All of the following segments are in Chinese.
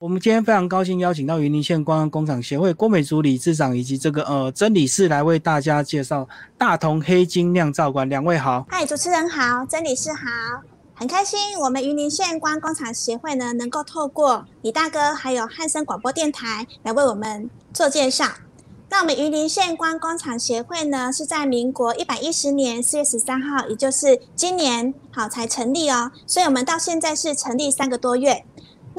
我们今天非常高兴邀请到云林县观光工厂协会郭美竹理事长以及这个呃曾理事来为大家介绍大同黑金酿造馆。两位好，嗨，主持人好，曾理事好，很开心我们云林县观光工厂协会呢能够透过李大哥还有汉森广播电台来为我们做介绍。那我们云林县观光工厂协会呢是在民国一百一十年四月十三号，也就是今年好才成立哦，所以我们到现在是成立三个多月。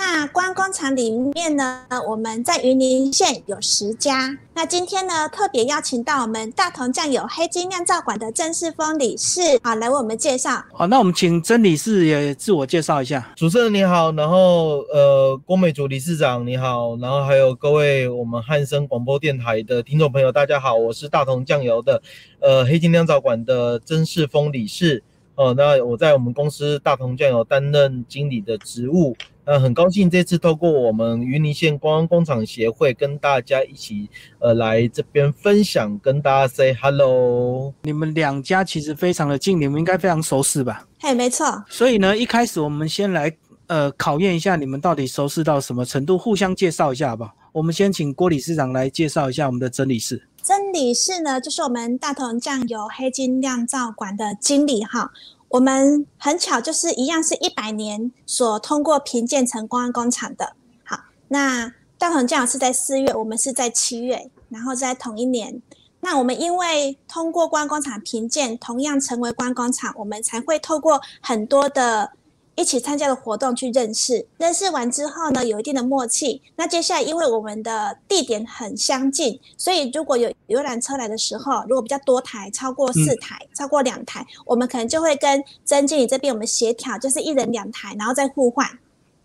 那观光厂里面呢，我们在云林县有十家。那今天呢，特别邀请到我们大同酱油黑金酿造馆的曾世峰理事，好来为我们介绍。好，那我们请曾理事也自我介绍一下。主持人你好，然后呃，郭美竹理事长你好，然后还有各位我们汉声广播电台的听众朋友，大家好，我是大同酱油的呃黑金酿造馆的曾世峰理事。哦，那我在我们公司大同酱油担任经理的职务。那很高兴这次透过我们云林县观光工厂协会跟大家一起呃来这边分享，跟大家 say hello。你们两家其实非常的近，你们应该非常熟识吧？嘿，没错。所以呢，一开始我们先来呃考验一下你们到底熟识到什么程度，互相介绍一下吧。我们先请郭理事长来介绍一下我们的真理事。真理事呢，就是我们大同酱油黑金酿造馆的经理哈。我们很巧，就是一样是一百年所通过评鉴成公安工厂的。好，那大同这样是在四月，我们是在七月，然后在同一年。那我们因为通过观光厂评鉴，同样成为观光厂，我们才会透过很多的。一起参加的活动去认识，认识完之后呢，有一定的默契。那接下来，因为我们的地点很相近，所以如果有游览车来的时候，如果比较多台，超过四台，超过两台，我们可能就会跟曾经理这边我们协调，就是一人两台，然后再互换。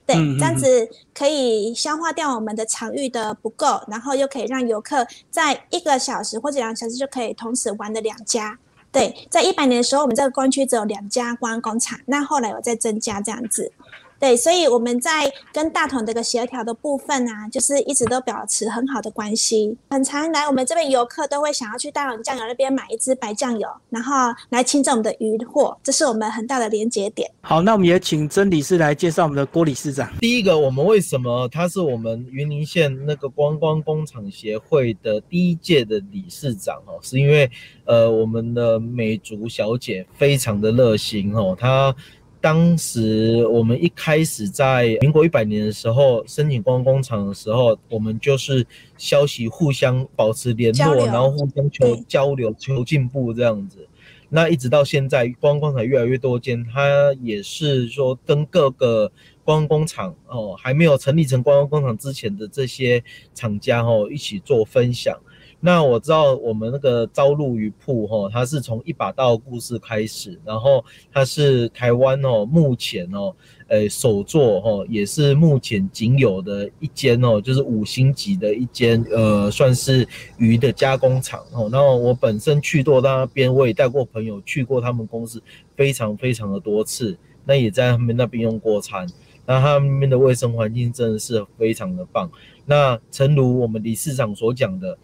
对，这样子可以消化掉我们的场域的不够，然后又可以让游客在一个小时或者两个小时就可以同时玩的两家。对，在一百年的时候，我们这个光区只有两家光工厂，那后来有在增加这样子。对，所以我们在跟大同这个协调的部分啊，就是一直都保持很好的关系。很常来我们这边游客都会想要去大同酱油那边买一支白酱油，然后来清蒸我们的鱼货，这是我们很大的连接点。好，那我们也请曾理事来介绍我们的郭理事长。第一个，我们为什么他是我们云林县那个观光工厂协会的第一届的理事长哦，是因为呃我们的美竹小姐非常的热心哦，她。当时我们一开始在民国一百年的时候申请观光工厂的时候，我们就是消息互相保持联络，然后互相求交流、求进步这样子。那一直到现在，观光工厂越来越多间，它也是说跟各个观光工厂哦，还没有成立成观光工厂之前的这些厂家哦，一起做分享。那我知道我们那个朝露鱼铺哈，它是从一把刀故事开始，然后它是台湾哦，目前哦，呃，首座哦，也是目前仅有的一间哦，就是五星级的一间，呃，算是鱼的加工厂哦。然后我本身去过那边，我也带过朋友去过他们公司，非常非常的多次，那也在他们那边用过餐，那他们那边的卫生环境真的是非常的棒。那诚如我们理事长所讲的，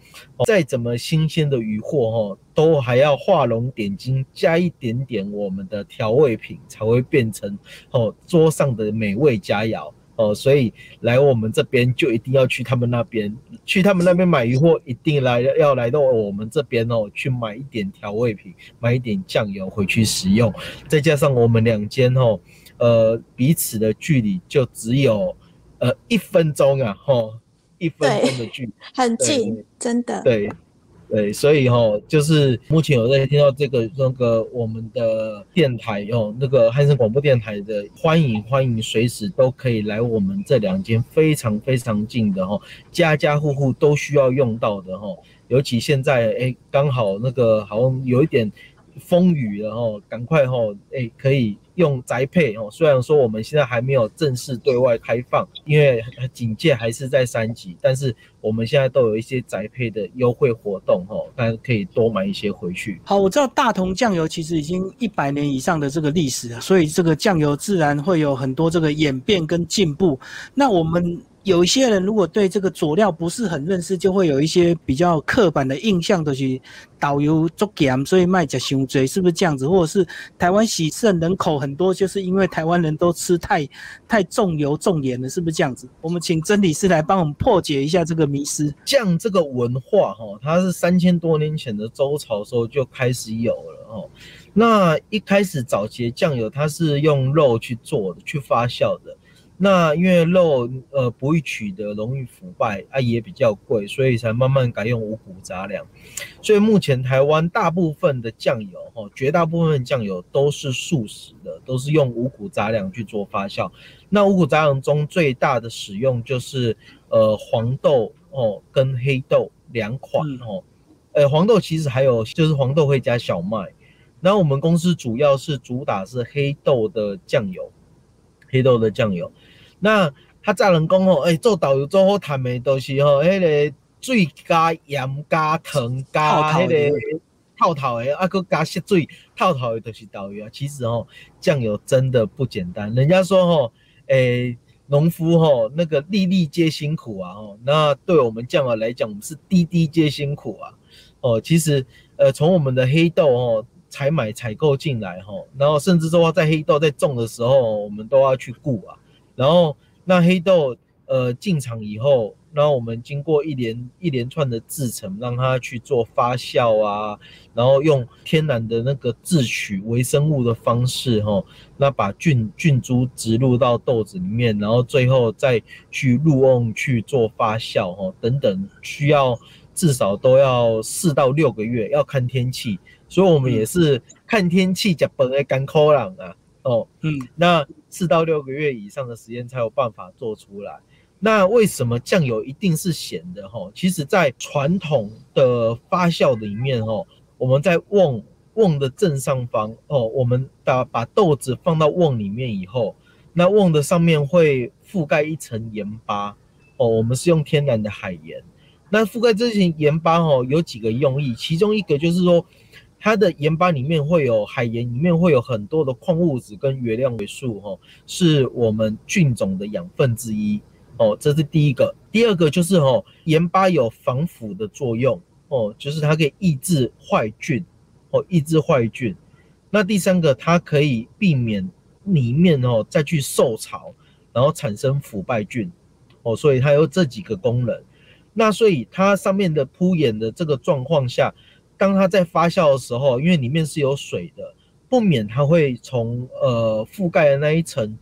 再怎么新鲜的鱼货哈，都还要画龙点睛，加一点点我们的调味品，才会变成哦桌上的美味佳肴哦。所以来我们这边就一定要去他们那边，去他们那边买鱼货，一定来要来到我们这边哦，去买一点调味品，买一点酱油回去食用。再加上我们两间哦，呃，彼此的距离就只有呃一分钟啊，吼。一分钟的距离，很近，真的。对，对，所以哈，就是目前有在听到这个那个我们的电台哦，那个汉声广播电台的，欢迎欢迎，随时都可以来我们这两间非常非常近的哈，家家户户都需要用到的哈，尤其现在哎，刚好那个好像有一点。风雨了哦，赶快哦，哎，可以用宅配哦。虽然说我们现在还没有正式对外开放，因为警戒还是在三级，但是我们现在都有一些宅配的优惠活动哦，大家可以多买一些回去。好，我知道大同酱油其实已经一百年以上的这个历史了，所以这个酱油自然会有很多这个演变跟进步。那我们有一些人如果对这个佐料不是很认识，就会有一些比较刻板的印象，都是导游做咸，所以卖食伤多，是不是这样子？或者是台湾喜盛人口很多，就是因为台湾人都吃太太重油重盐了，是不是这样子？我们请真理师来帮我们破解一下这个迷思。酱这个文化哈，它是三千多年前的周朝时候就开始有了哦。那一开始早期酱油，它是用肉去做的，去发酵的。那因为肉呃不易取得，容易腐败啊，也比较贵，所以才慢慢改用五谷杂粮。所以目前台湾大部分的酱油，哈，绝大部分酱油都是素食的，都是用五谷杂粮去做发酵。那五谷杂粮中最大的使用就是呃黄豆哦跟黑豆两款哦。呃黄豆其实还有就是黄豆会加小麦。那我们公司主要是主打是黑豆的酱油，黑豆的酱油。那他炸人工吼，哎，做导游做好谈的都是吼，迄个水加盐加糖加迄个套套的，啊，搁加些水套套的都是导游啊。其实吼，酱油真的不简单。人家说吼，哎，农夫吼那个粒粒皆辛苦啊，吼，那对我们酱油来讲，我们是滴滴皆辛苦啊。哦，其实呃，从我们的黑豆哦。采买采购进来哈，然后甚至说在黑豆在种的时候，我们都要去顾啊。然后那黑豆呃进场以后，然后我们经过一连一连串的制成，让它去做发酵啊，然后用天然的那个自取微生物的方式哈，那把菌菌株植入到豆子里面，然后最后再去入瓮去做发酵哈，等等需要至少都要四到六个月，要看天气。所以，我们也是看天气，讲本来干口朗啊，哦，嗯，那四到六个月以上的时间才有办法做出来。那为什么酱油一定是咸的？哈，其实，在传统的发酵里面，哈，我们在瓮瓮的正上方，哦，我们把把豆子放到瓮里面以后，那瓮的上面会覆盖一层盐巴，哦，我们是用天然的海盐。那覆盖这层盐巴，哦，有几个用意，其中一个就是说。它的盐巴里面会有海盐，里面会有很多的矿物质跟原料元素，哈，是我们菌种的养分之一，哦，这是第一个。第二个就是哈，盐巴有防腐的作用，哦，就是它可以抑制坏菌，哦，抑制坏菌。那第三个，它可以避免里面哦再去受潮，然后产生腐败菌，哦，所以它有这几个功能。那所以它上面的铺盐的这个状况下。当它在发酵的时候，因为里面是有水的，不免它会从呃覆盖的那一层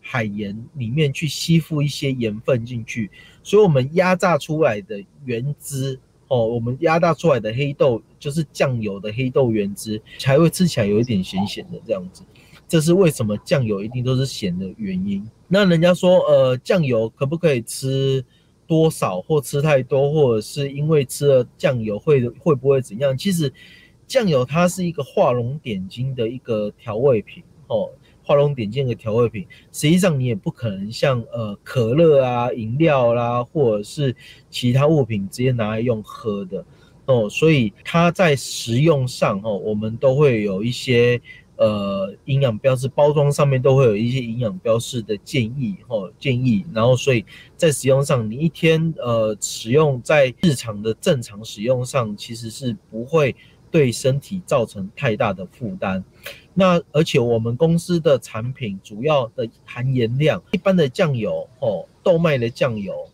海盐里面去吸附一些盐分进去，所以我们压榨出来的原汁哦，我们压榨出来的黑豆就是酱油的黑豆原汁，才会吃起来有一点咸咸的这样子。这是为什么酱油一定都是咸的原因。那人家说，呃，酱油可不可以吃？多少或吃太多，或者是因为吃了酱油会会不会怎样？其实酱油它是一个画龙点睛的一个调味品哦，画龙点睛的调味品。实际上你也不可能像呃可乐啊、饮料啦，或者是其他物品直接拿来用喝的哦，所以它在食用上哦，我们都会有一些。呃，营养标识包装上面都会有一些营养标示的建议，哈，建议。然后，所以在使用上，你一天呃使用在日常的正常使用上，其实是不会对身体造成太大的负担。那而且我们公司的产品主要的含盐量，一般的酱油，哦，豆麦的酱油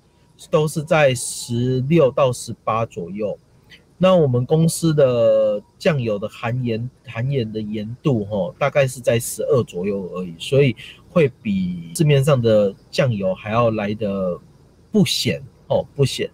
都是在十六到十八左右。那我们公司的酱油的含盐含盐的盐度，哈，大概是在十二左右而已，所以会比市面上的酱油还要来的不咸哦，不咸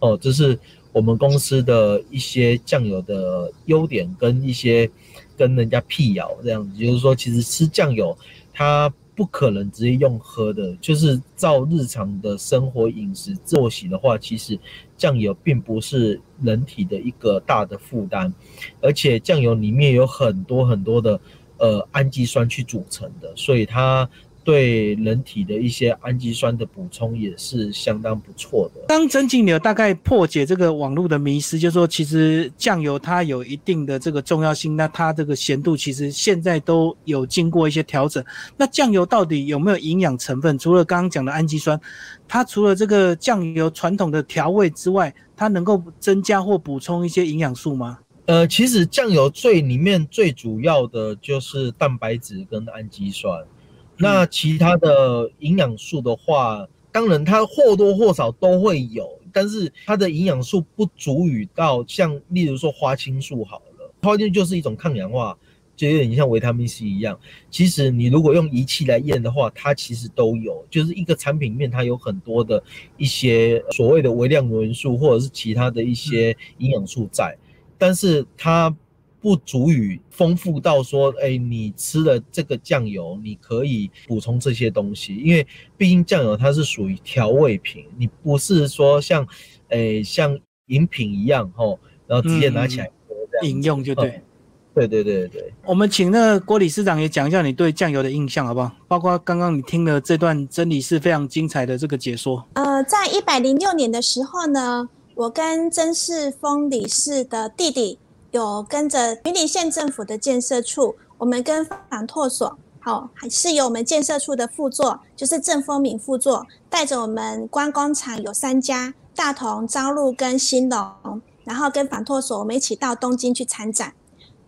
哦，这是我们公司的一些酱油的优点跟一些跟人家辟谣这样子，就是说，其实吃酱油它。不可能直接用喝的，就是照日常的生活饮食作息的话，其实酱油并不是人体的一个大的负担，而且酱油里面有很多很多的呃氨基酸去组成的，所以它对人体的一些氨基酸的补充也是相当不错的。当曾经有大概破解这个网络的迷思，就是说其实酱油它有一定的这个重要性，那它这个咸度其实现在都有经过一些调整。那酱油到底有没有营养成分？除了刚刚讲的氨基酸，它除了这个酱油传统的调味之外，它能够增加或补充一些营养素吗？呃，其实酱油最里面最主要的就是蛋白质跟氨基酸，那其他的营养素的话，当然它或多或少都会有，但是它的营养素不足以到像例如说花青素好了，花青素就是一种抗氧化，就有点像维他命 C 一样。其实你如果用仪器来验的话，它其实都有，就是一个产品面它有很多的一些所谓的微量元素或者是其他的一些营养素在。但是它不足以丰富到说，哎，你吃了这个酱油，你可以补充这些东西，因为毕竟酱油它是属于调味品，你不是说像，哎，像饮品一样吼，然后直接拿起来喝这样饮用就对，对对对对。我们请那郭理事长也讲一下你对酱油的印象好不好？包括刚刚你听了这段真理是非常精彩的这个解说。呃，在一百零六年的时候呢。我跟曾世峰理事的弟弟有跟着云林县政府的建设处，我们跟反拓所，好，还是由我们建设处的副座，就是郑丰敏副座，带着我们观光厂有三家，大同、朝露跟新隆，然后跟反拓所我们一起到东京去参展。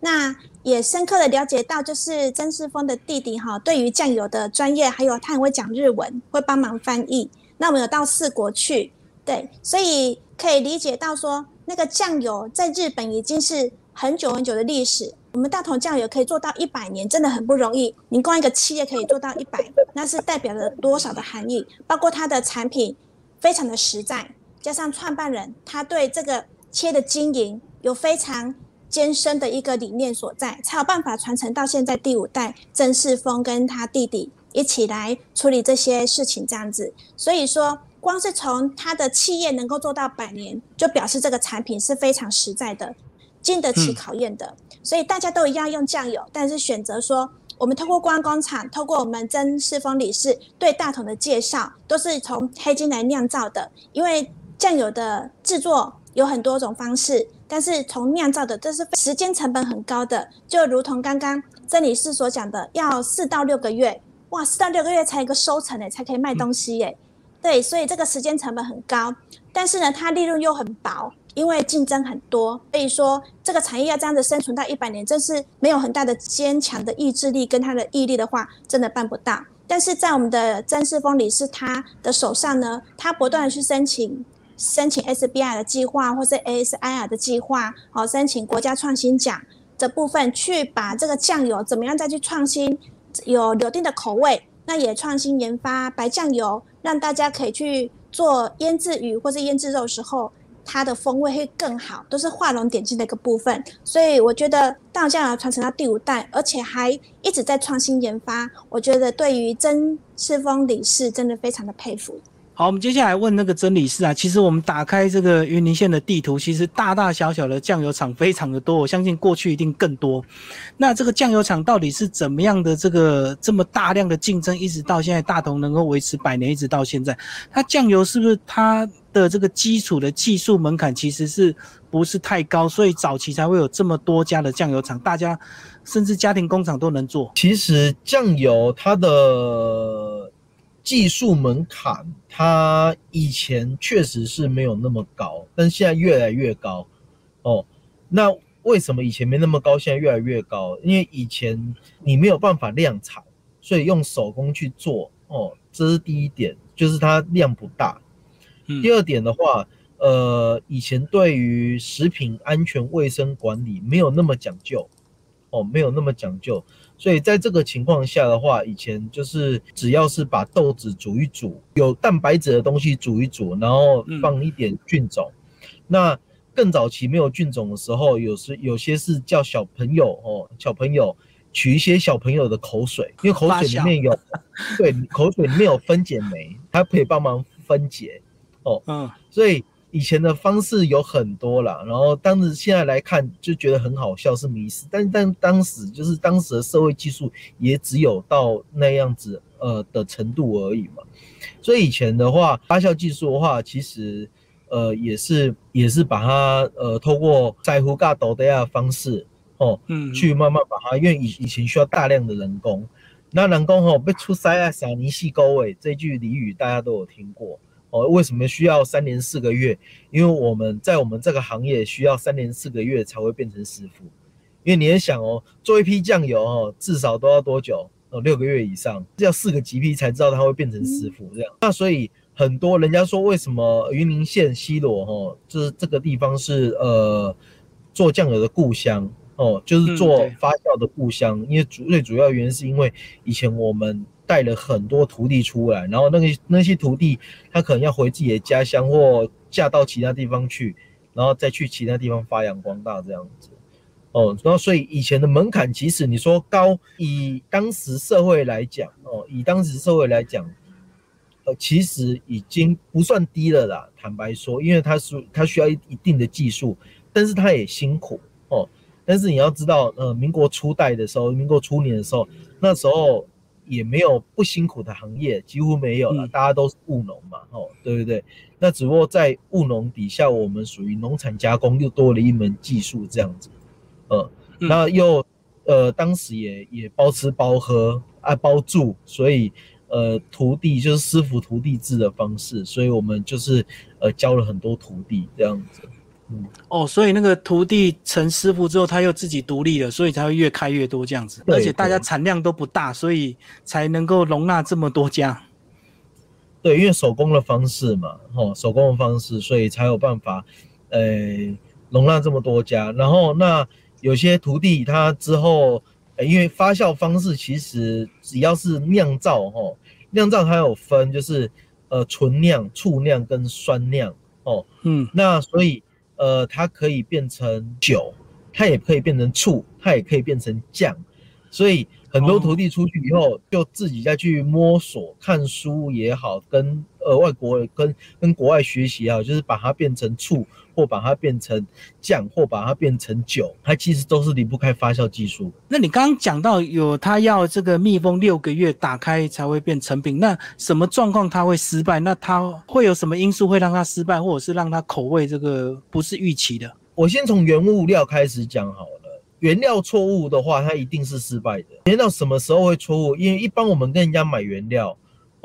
那也深刻的了解到，就是曾世峰的弟弟哈，对于酱油的专业，还有他很会讲日文，会帮忙翻译。那我们有到四国去。对，所以可以理解到说，那个酱油在日本已经是很久很久的历史。我们大同酱油可以做到一百年，真的很不容易。您光一个企业可以做到一百，那是代表了多少的含义？包括它的产品非常的实在，加上创办人他对这个企业的经营有非常艰深的一个理念所在，才有办法传承到现在第五代曾世峰跟他弟弟一起来处理这些事情这样子。所以说。光是从它的企业能够做到百年，就表示这个产品是非常实在的，经得起考验的。所以大家都一样用酱油，但是选择说，我们透过观光厂，透过我们曾世峰理事对大同的介绍，都是从黑金来酿造的。因为酱油的制作有很多种方式，但是从酿造的，这是时间成本很高的。就如同刚刚曾理事所讲的，要四到六个月，哇，四到六个月才一个收成诶，才可以卖东西耶。对，所以这个时间成本很高，但是呢，它利润又很薄，因为竞争很多。所以说，这个产业要这样子生存到一百年，真是没有很大的坚强的意志力跟他的毅力的话，真的办不到。但是在我们的曾世峰理事他的手上呢，他不断的去申请申请 SBI 的计划，或是 ASIR 的计划，好申请国家创新奖的部分，去把这个酱油怎么样再去创新，有柳丁的口味。那也创新研发白酱油，让大家可以去做腌制鱼或者腌制肉时候，它的风味会更好，都是画龙点睛的一个部分。所以我觉得大酱油传承到第五代，而且还一直在创新研发，我觉得对于曾世峰理事真的非常的佩服。好，我们接下来问那个曾理事啊。其实我们打开这个云林县的地图，其实大大小小的酱油厂非常的多，我相信过去一定更多。那这个酱油厂到底是怎么样的？这个这么大量的竞争，一直到现在大同能够维持百年，一直到现在，它酱油是不是它的这个基础的技术门槛其实是不是太高？所以早期才会有这么多家的酱油厂，大家甚至家庭工厂都能做。其实酱油它的。技术门槛，它以前确实是没有那么高，但现在越来越高。哦，那为什么以前没那么高，现在越来越高？因为以前你没有办法量产，所以用手工去做。哦，这是第一点，就是它量不大。第二点的话，呃，以前对于食品安全卫生管理没有那么讲究。哦，没有那么讲究。所以在这个情况下的话，以前就是只要是把豆子煮一煮，有蛋白质的东西煮一煮，然后放一点菌种。那更早期没有菌种的时候，有时有些是叫小朋友哦，小朋友取一些小朋友的口水，因为口水里面有，对，口水里面有分解酶，它可以帮忙分解。哦，嗯，所以以前的方式有很多啦，然后当时现在来看就觉得很好笑是迷失，但但当时就是当时的社会技术也只有到那样子呃的程度而已嘛，所以以前的话发酵技术的话，其实呃也是也是把它呃透过在乎尬斗的呀方式哦，嗯，去慢慢把它，因为以以前需要大量的人工，那人工哦被出塞啊撒泥细沟尾这句俚语大家都有听过。哦，为什么需要三年四个月？因为我们在我们这个行业需要三年四个月才会变成师傅。因为你也想哦，做一批酱油哦，至少都要多久？哦，六个月以上，要四个级批才知道它会变成师傅这样。那所以很多人家说，为什么云林县西螺哈，就是这个地方是呃做酱油的故乡哦，就是做发酵的故乡。因为主最主要原因是因为以前我们。带了很多徒弟出来，然后那个那些徒弟，他可能要回自己的家乡或嫁到其他地方去，然后再去其他地方发扬光大这样子。哦，然后所以以前的门槛，其实你说高，以当时社会来讲，哦，以当时社会来讲，呃，其实已经不算低了啦。坦白说，因为他是他需要一一定的技术，但是他也辛苦哦。但是你要知道，呃，民国初代的时候，民国初年的时候，那时候。也没有不辛苦的行业，几乎没有了，大家都是务农嘛，哦，对不对？那只不过在务农底下，我们属于农产加工，又多了一门技术这样子，呃，那又呃，当时也也包吃包喝啊，包住，所以呃，徒弟就是师傅徒弟制的方式，所以我们就是呃，教了很多徒弟这样子。哦，所以那个徒弟成师傅之后，他又自己独立了，所以才会越开越多这样子。而且大家产量都不大，所以才能够容纳这么多家。对，因为手工的方式嘛，吼，手工的方式，所以才有办法，呃，容纳这么多家。然后那有些徒弟他之后，因为发酵方式其实只要是酿造，吼，酿造它有分，就是呃纯酿、醋酿跟酸酿，哦，嗯，那所以。呃，它可以变成酒，它也可以变成醋，它也可以变成酱，所以很多徒弟出去以后，就自己再去摸索，看书也好，跟呃外国跟跟国外学习啊，就是把它变成醋，或把它变成酱，或把它变成酒，它其实都是离不开发酵技术。那你刚刚讲到有它要这个密封六个月打开才会变成品，那什么状况它会失败？那它会有什么因素会让它失败，或者是让它口味这个不是预期的？我先从原物料开始讲好了。原料错误的话，它一定是失败的。原料什么时候会错误？因为一般我们跟人家买原料，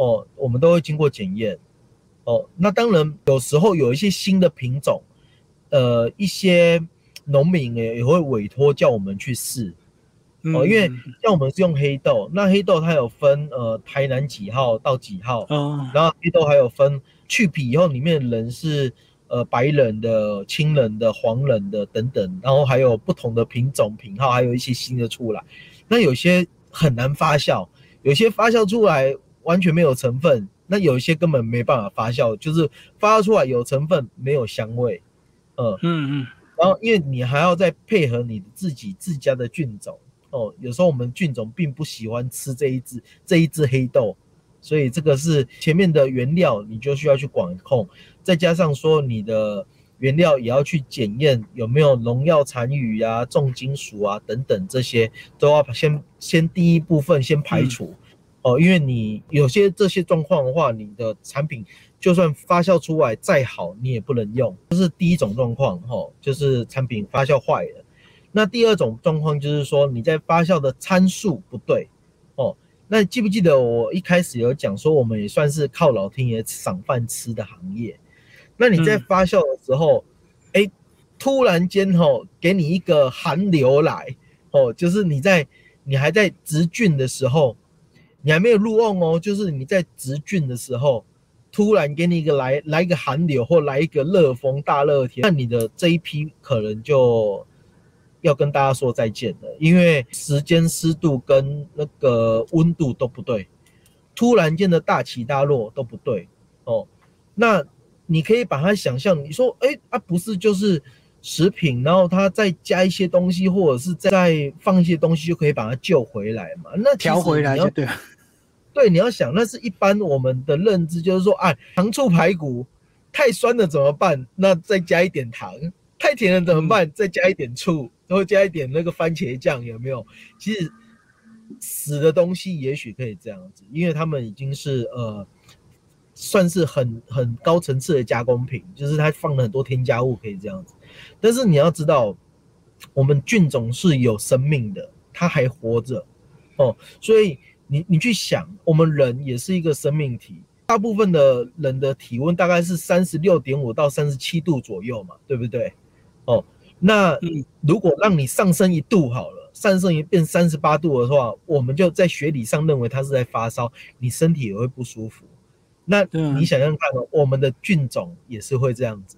哦，我们都会经过检验，哦，那当然有时候有一些新的品种，呃，一些农民也也会委托叫我们去试，哦，因为像我们是用黑豆，那黑豆它有分呃台南几号到几号，然后黑豆还有分去皮以后里面的人是。呃，白人的、青人的、黄人的等等，然后还有不同的品种品号，还有一些新的出来。那有些很难发酵，有些发酵出来完全没有成分，那有一些根本没办法发酵，就是发酵出来有成分没有香味。嗯嗯嗯。然后因为你还要再配合你自己自家的菌种哦，有时候我们菌种并不喜欢吃这一只这一只黑豆。所以这个是前面的原料，你就需要去管控，再加上说你的原料也要去检验有没有农药残余啊、重金属啊等等，这些都要先先第一部分先排除哦，因为你有些这些状况的话，你的产品就算发酵出来再好，你也不能用，这是第一种状况哈，就是产品发酵坏了。那第二种状况就是说你在发酵的参数不对哦。那记不记得我一开始有讲说，我们也算是靠老天爷赏饭吃的行业。那你在发酵的时候，哎，突然间吼，给你一个寒流来，哦，就是你在你还在植菌的时候，你还没有入瓮哦，就是你在植菌的时候，突然给你一个来来一个寒流或来一个热风大热天，那你的这一批可能就。要跟大家说再见了，因为时间、湿度跟那个温度都不对，突然间的大起大落都不对哦。那你可以把它想象，你说，哎，啊，不是就是食品，然后它再加一些东西，或者是再放一些东西，就可以把它救回来嘛？那调回来就对了。对，你要想，那是一般我们的认知，就是说，哎，糖醋排骨，太酸了怎么办？那再加一点糖。太甜了怎么办？再加一点醋，然后加一点那个番茄酱，有没有？其实死的东西也许可以这样子，因为他们已经是呃，算是很很高层次的加工品，就是它放了很多添加物，可以这样子。但是你要知道，我们菌种是有生命的，它还活着哦，所以你你去想，我们人也是一个生命体。大部分的人的体温大概是三十六点五到三十七度左右嘛，对不对？哦，那如果让你上升一度好了，上升一变三十八度的话，我们就在学理上认为它是在发烧，你身体也会不舒服。那你想想看，我们的菌种也是会这样子，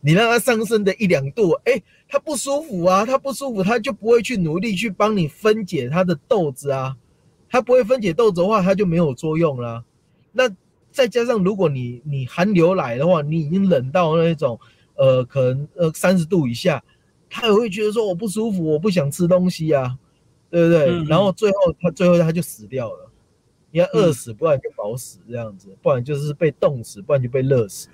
你让它上升的一两度，哎，它不舒服啊，它不舒服，它就不会去努力去帮你分解它的豆子啊，它不会分解豆子的话，它就没有作用啦。那再加上如果你你寒流来的话，你已经冷到那种。呃，可能呃三十度以下，它也会觉得说我不舒服，我不想吃东西啊，对不对？然后最后它最后它就死掉了，你要饿死，不然就饱死这样子，不然就是被冻死，不然就被热死。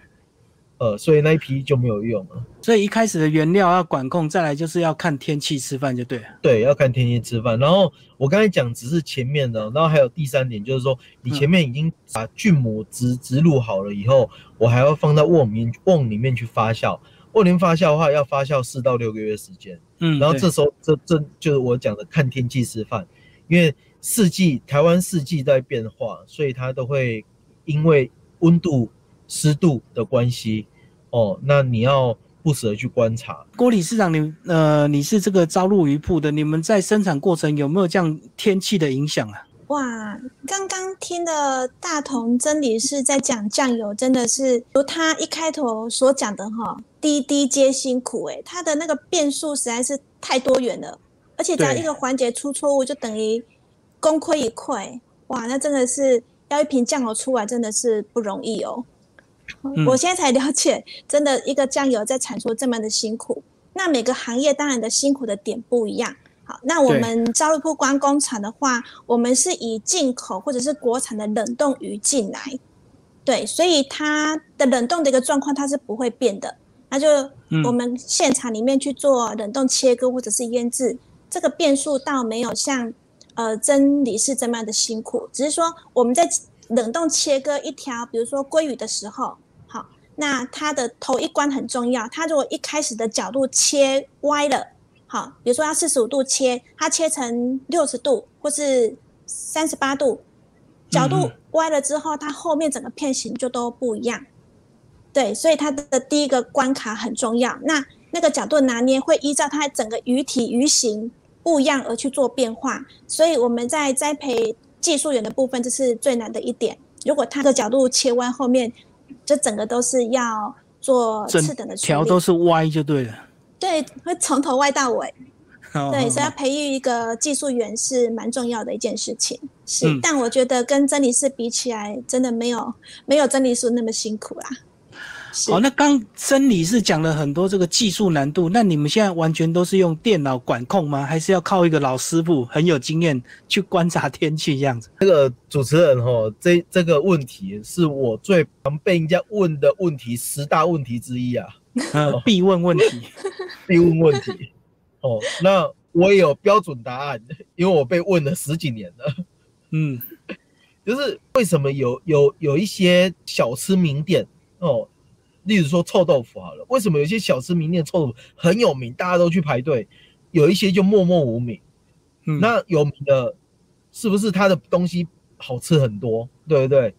呃，所以那一批就没有用了。所以一开始的原料要管控，再来就是要看天气吃饭就对了。对，要看天气吃饭。然后我刚才讲只是前面的，然后还有第三点就是说，你前面已经把菌母植植入好了以后，我还要放到瓮里面瓮里面去发酵。瓮里面发酵的话，要发酵四到六个月时间。嗯，然后这时候这这就是我讲的看天气吃饭，因为四季台湾四季在变化，所以它都会因为温度。湿度的关系，哦，那你要不时的去观察。郭理事长，你呃，你是这个招入鱼铺的，你们在生产过程有没有这样天气的影响啊？哇，刚刚听的大同真理是在讲酱油，真的是如他一开头所讲的哈，滴滴皆辛苦哎，他的那个变数实在是太多元了，而且只要一个环节出错误，就等于功亏一篑。哇，那真的是要一瓶酱油出来，真的是不容易哦。我现在才了解，真的一个酱油在产出这么的辛苦。那每个行业当然的辛苦的点不一样。好，那我们招入铺光工厂的话，我们是以进口或者是国产的冷冻鱼进来，对，所以它的冷冻的一个状况它是不会变的。那就我们现场里面去做冷冻切割或者是腌制，这个变数倒没有像呃真理是这么样的辛苦，只是说我们在。冷冻切割一条，比如说鲑鱼的时候，好，那它的头一关很重要。它如果一开始的角度切歪了，好，比如说要四十五度切，它切成六十度或是三十八度，角度歪了之后，它后面整个片型就都不一样。对，所以它的第一个关卡很重要。那那个角度拿捏会依照它整个鱼体鱼形不一样而去做变化。所以我们在栽培。技术员的部分这是最难的一点。如果他的角度切弯，后面就整个都是要做次等的处理。条都是歪就对了。对，会从头歪到尾。对，所以要培育一个技术员是蛮重要的一件事情。是，但我觉得跟真理师比起来，真的没有没有真理师那么辛苦啦。哦，那刚真理是讲了很多这个技术难度，那你们现在完全都是用电脑管控吗？还是要靠一个老师傅很有经验去观察天气这样子？这个主持人哈，这这个问题是我最常被人家问的问题，十大问题之一啊，必问问题，必问问题。哦，那我也有标准答案，因为我被问了十几年了。嗯，就是为什么有有有一些小吃名店哦？例如说臭豆腐好了，为什么有些小吃名店臭豆腐很有名，大家都去排队，有一些就默默无名。嗯，那有名的，是不是它的东西好吃很多？对不对？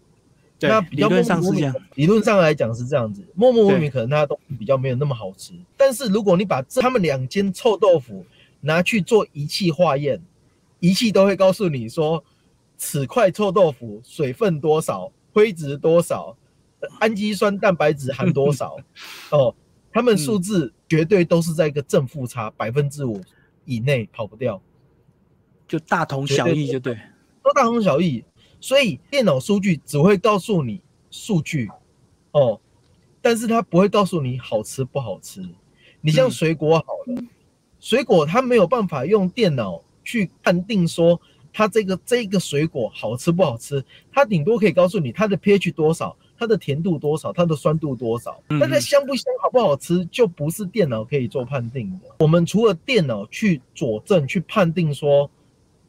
那理论上是这样。理论上来讲是这样子，默默无名可能他东西比较没有那么好吃。但是如果你把他们两间臭豆腐拿去做仪器化验，仪器都会告诉你说，此块臭豆腐水分多少，灰值多少。氨基酸蛋白质含多少？哦，他们数字绝对都是在一个正负差百分之五以内跑不掉，就大同小异，就对，都大同小异。所以电脑数据只会告诉你数据，哦，但是它不会告诉你好吃不好吃。你像水果好了，水果它没有办法用电脑去判定说它这个这个水果好吃不好吃，它顶多可以告诉你它的 pH 多少。它的甜度多少，它的酸度多少，嗯但它香不香、好不好吃，就不是电脑可以做判定的。我们除了电脑去佐证、去判定说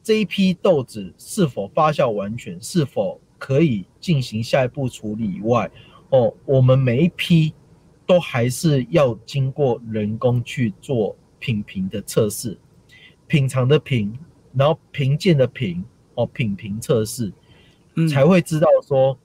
这一批豆子是否发酵完全，是否可以进行下一步处理以外，哦，我们每一批都还是要经过人工去做品评的测试，品尝的品，然后评鉴的评，哦，品评测试。嗯才会知道说，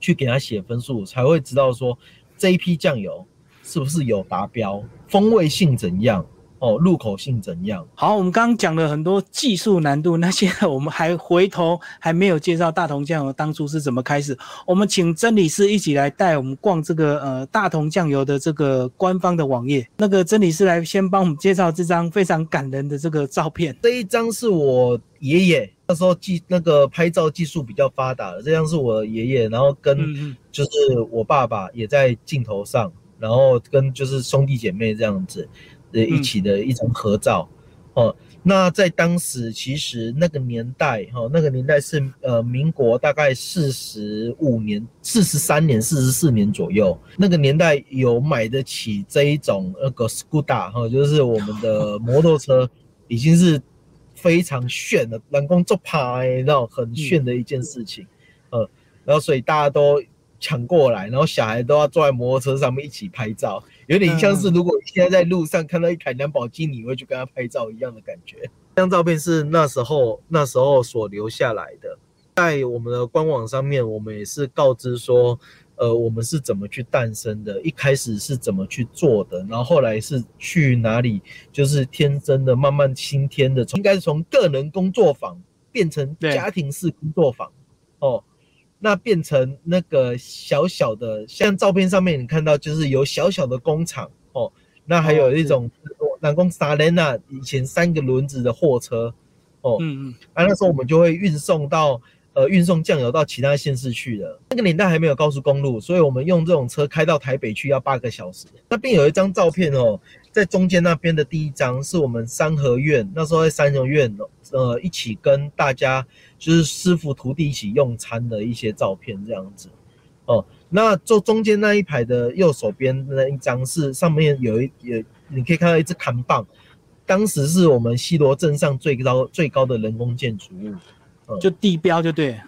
去给他写分数，才会知道说这一批酱油是不是有达标，风味性怎样，哦，入口性怎样。好，我们刚刚讲了很多技术难度，那现在 我们还回头还没有介绍大同酱油当初是怎么开始。我们请曾理事一起来带我们逛这个呃大同酱油的这个官方的网页。那个曾理事来先帮我们介绍这张非常感人的这个照片。这一张是我爷爷那时候技那个拍照技术比较发达的，这张是我爷爷，然后跟就是我爸爸也在镜头上，然后跟就是兄弟姐妹这样子，呃一起的一张合照。哦，那在当时其实那个年代，哈、那个年代是呃民国大概四十五年、四十三年、四十四年左右，那个年代有买得起这一种那个 Scuda 哈、就是我们的 摩托车，已经是非常炫的，人工做牌那种很炫的一件事情，呃，然后所以大家都抢过来，然后小孩都要坐在摩托车上面一起拍照，有点像是如果你现在在路上看到一台兰博基尼，你会去跟他拍照一样的感觉。这张照片是那时候那时候所留下来的，在我们的官网上面，我们也是告知说，呃，我们是怎么去诞生的，一开始是怎么去做的，然后后来是去哪里，就是天真的、慢慢新添的，从应该是从个人工作坊变成家庭式工作坊，哦，那变成那个小小的，像照片上面你看到，就是有小小的工厂哦，那还有一种南宫萨莲娜以前三个轮子的货车，哦，嗯嗯，啊，那时候我们就会运送到呃运送酱油到其他县市去的。那个年代还没有高速公路，所以我们用这种车开到台北去要八个小时。那边有一张照片哦，在中间那边的第一张是我们三合院，那时候在三合院呃一起跟大家就是师傅徒弟一起用餐的一些照片这样子。哦，那坐中间那一排的右手边那一张是上面有一有，你可以看到一只扛棒，当时是我们西罗镇上最高最高的人工建筑物，就地标就对了。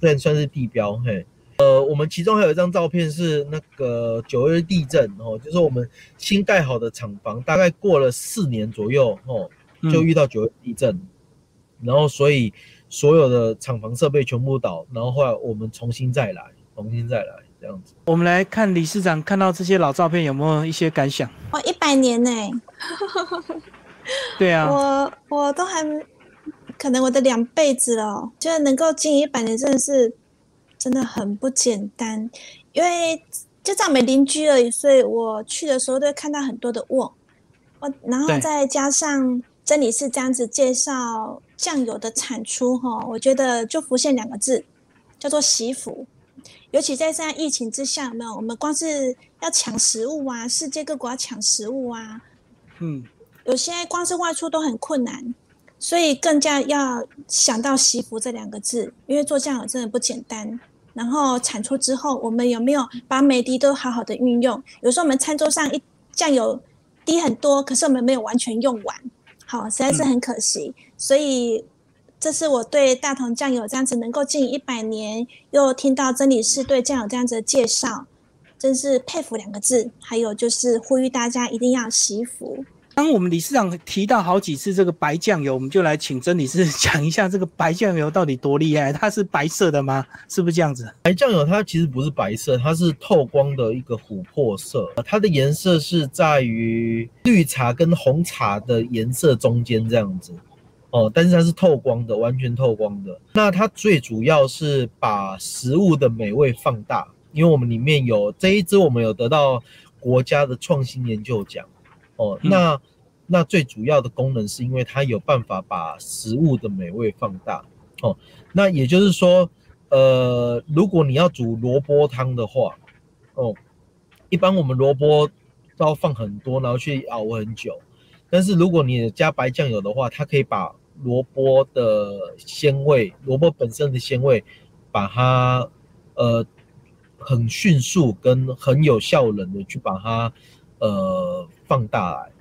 这算是地标。嘿，呃，我们其中还有一张照片是那个九二地震哦，就是我们新盖好的厂房，大概过了四年左右哦，嗯就遇到九月地震，然后所以所有的厂房设备全部倒，然后后来我们重新再来，重新再来这样子。我们来看理事长看到这些老照片有没有一些感想？哇，一百年呢、对啊，我我都还没可能我的两辈子了哦，觉得能够经营一百年真的是真的很不简单，因为就在我们邻居而已，所以我去的时候都会看到很多的瓮，我然后再加上真理是这样子介绍酱油的产出哈，我觉得就浮现两个字，叫做惜福。尤其在现在疫情之下，有没有？我们光是要抢食物啊，世界各国要抢食物啊，嗯，有些光是外出都很困难，所以更加要想到惜福这两个字，因为做酱油真的不简单。然后产出之后，我们有没有把每滴都好好的运用？有时候我们餐桌上一酱油滴很多，可是我们没有完全用完，好，实在是很可惜。所以这是我对大同酱油这样子能够经营一百年，又听到真理是对酱油这样子的介绍，真是佩服两个字。还有就是呼吁大家一定要惜福。当我们理事长提到好几次这个白酱油，我们就来请曾理事讲一下这个白酱油到底多厉害？它是白色的吗？是不是这样子？白酱油它其实不是白色，它是透光的一个琥珀色，它的颜色是在于绿茶跟红茶的颜色中间这样子。哦，但是它是透光的，完全透光的。那它最主要是把食物的美味放大，因为我们里面有这一支，我们有得到国家的创新研究奖。哦，嗯那那最主要的功能是因为它有办法把食物的美味放大。哦，那也就是说，呃，如果你要煮萝卜汤的话，哦，一般我们萝卜都要放很多，然后去熬很久。但是如果你加白酱油的话，它可以把萝卜的鲜味，萝卜本身的鲜味，把它呃很迅速跟很有效能的去把它呃放大来，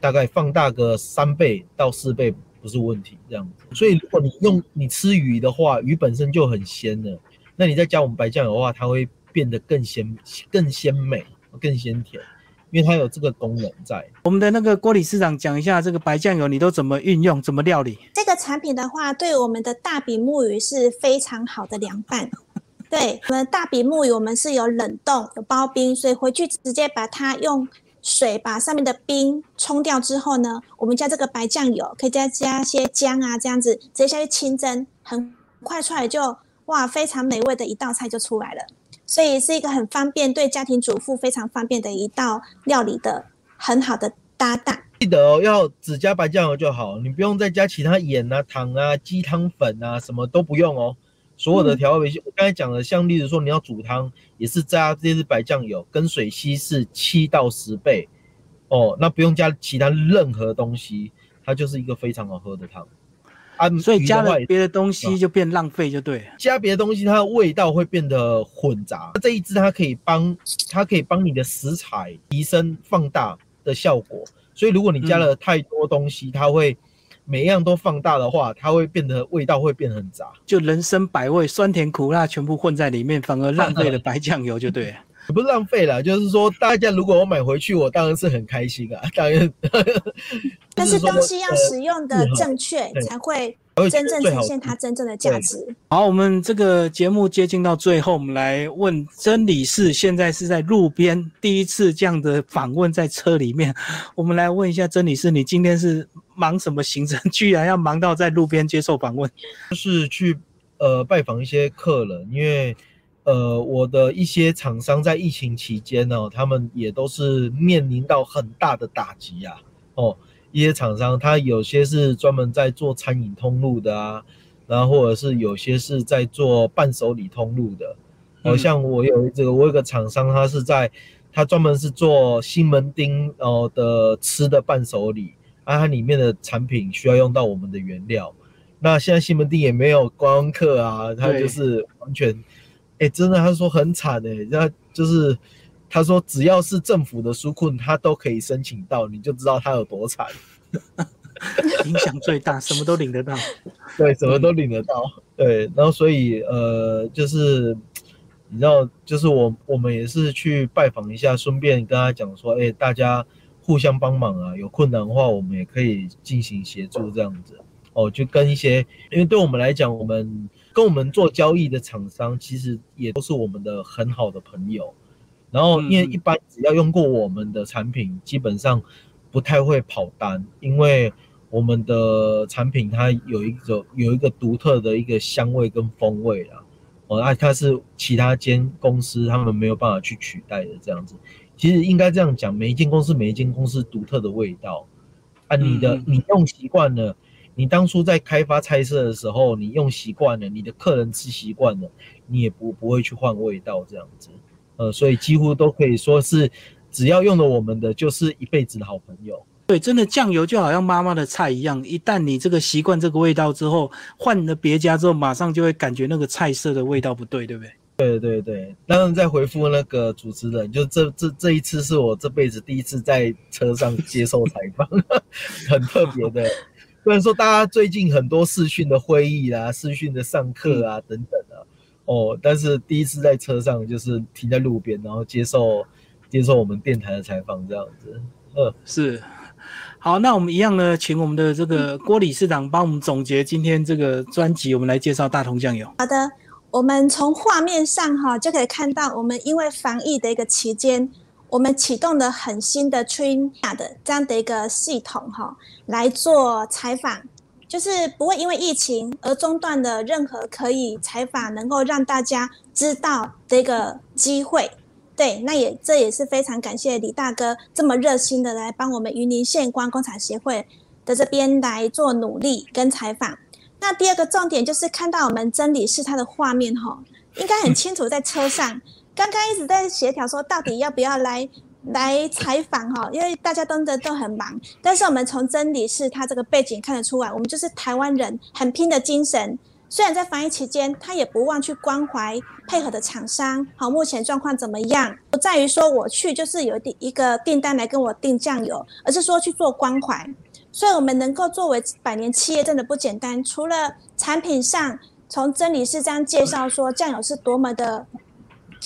大概放大个三倍到四倍不是问题这样子。所以如果你用你吃鱼的话，鱼本身就很鲜的，那你再加我们白酱油的话，它会变得更鲜、更鲜美、更鲜甜。因为它有这个功能在。我们的那个郭理事长讲一下，这个白酱油你都怎么运用，怎么料理？这个产品的话，对我们的大比目鱼是非常好的凉拌。对，我们大比目鱼我们是有冷冻、有包冰，所以回去直接把它用水把上面的冰冲掉之后呢，我们加这个白酱油，可以再加些姜啊，这样子直接下去清蒸，很快出来就哇，非常美味的一道菜就出来了。所以是一个很方便，对家庭主妇非常方便的一道料理的很好的搭档。记得哦，要只加白酱油就好，你不用再加其他盐啊、糖啊、鸡汤粉啊，什么都不用哦。所有的调味品，我刚才讲的，像例如说你要煮汤，也是加这些白酱油，跟水稀释七到十倍哦，那不用加其他任何东西，它就是一个非常好喝的汤。啊，所以加了别的东西就变浪费，就对。加别的东西，它的味道会变得混杂。这一支它可以帮，它可以帮你的食材提升放大的效果。所以如果你加了太多东西，它会每一样都放大的话，它会变得味道会变很杂。就人生百味，酸甜苦辣全部混在里面，反而浪费了白酱油，就对。不是浪费了，就是说大家如果我买回去，我当然是很开心啊，当然。但是东西要使用的正确，才会真正呈现它真正的价值。好，我们这个节目接近到最后，我们来问真理事，现在是在路边第一次这样的访问，在车里面，我们来问一下真理事，你今天是忙什么行程？居然要忙到在路边接受访问？就是去呃拜访一些客人，因为。呃，我的一些厂商在疫情期间呢，他们也都是面临到很大的打击啊。哦，一些厂商他有些是专门在做餐饮通路的啊，然后或者是有些是在做伴手礼通路的。好像我有这个，我有个厂商，他是在他专门是做西门町哦的吃的伴手礼，啊，它里面的产品需要用到我们的原料。那现在西门町也没有观光客啊，他就是完全。哎，真的，他说很惨哎，那就是他说只要是政府的纾困，他都可以申请到，你就知道他有多惨，影响最大，什么都领得到，对，什么都领得到，对，然后所以呃，就是你知道，就是我我们也是去拜访一下，顺便跟他讲说，哎，大家互相帮忙啊，有困难的话，我们也可以进行协助这样子，哦，就跟一些，因为对我们来讲，我们。跟我们做交易的厂商，其实也都是我们的很好的朋友。然后，因为一般只要用过我们的产品，基本上不太会跑单，因为我们的产品它有一个有一个独特的一个香味跟风味啊。哦，那它是其他间公司他们没有办法去取代的这样子。其实应该这样讲，每一间公司每一间公司独特的味道啊，你的你用习惯了。你当初在开发菜色的时候，你用习惯了，你的客人吃习惯了，你也不不会去换味道这样子，呃，所以几乎都可以说是，只要用了我们的，就是一辈子的好朋友。对，真的酱油就好像妈妈的菜一样，一旦你这个习惯这个味道之后，换了别家之后，马上就会感觉那个菜色的味道不对，对不对？对对对，当然在回复那个主持人，就这这这一次是我这辈子第一次在车上接受采访，很特别的。虽然说大家最近很多视讯的会议啦、视讯的上课啊等等啊，哦，但是第一次在车上就是停在路边，然后接受接受我们电台的采访这样子。嗯，是。好，那我们一样呢，请我们的这个郭理事长帮我们总结今天这个专辑，我们来介绍大同酱油。好的，我们从画面上哈就可以看到，我们因为防疫的一个期间。我们启动了很新的 Train 的这样的一个系统哈，来做采访，就是不会因为疫情而中断的任何可以采访，能够让大家知道的一个机会。对，那也这也是非常感谢李大哥这么热心的来帮我们云林县观工厂协会的这边来做努力跟采访。那第二个重点就是看到我们真理是他的画面哈，应该很清楚在车上。刚刚一直在协调说，到底要不要来来采访哈？因为大家真的都很忙。但是我们从真理是他这个背景看得出来，我们就是台湾人很拼的精神，虽然在防疫期间，他也不忘去关怀配合的厂商。好，目前状况怎么样？不在于说我去就是有订一个订单来跟我订酱油，而是说去做关怀。所以，我们能够作为百年企业，真的不简单。除了产品上，从真理是这样介绍说酱油是多么的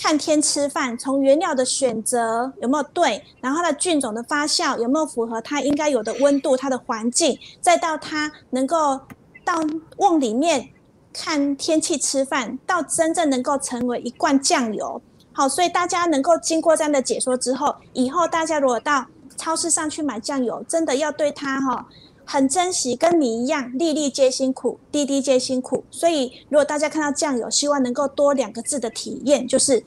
看天吃饭，从原料的选择有没有对，然后它的菌种的发酵有没有符合它应该有的温度、它的环境，再到它能够到瓮里面看天气吃饭，到真正能够成为一罐酱油。好，所以大家能够经过这样的解说之后，以后大家如果到超市上去买酱油，真的要对它哈很珍惜，跟你一样，粒粒皆辛苦，滴滴皆辛苦。所以，如果大家看到酱油，希望能够多两个字的体验，就是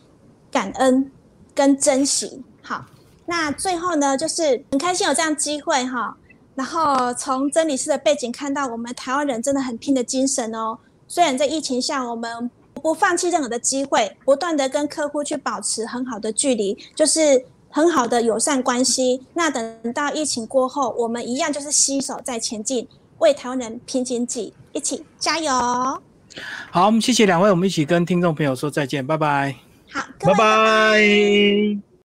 感恩跟珍惜。好，那最后呢，就是很开心有这样机会哈，然后从真理师的背景看到，我们台湾人真的很拼的精神哦。虽然在疫情下，我们不放弃任何的机会，不断的跟客户去保持很好的距离，就是。很好的友善关系。那等到疫情过后，我们一样就是携手在前进，为台湾人拼经济，一起加油。好，我们谢谢两位，我们一起跟听众朋友说再见，拜拜。好，拜拜。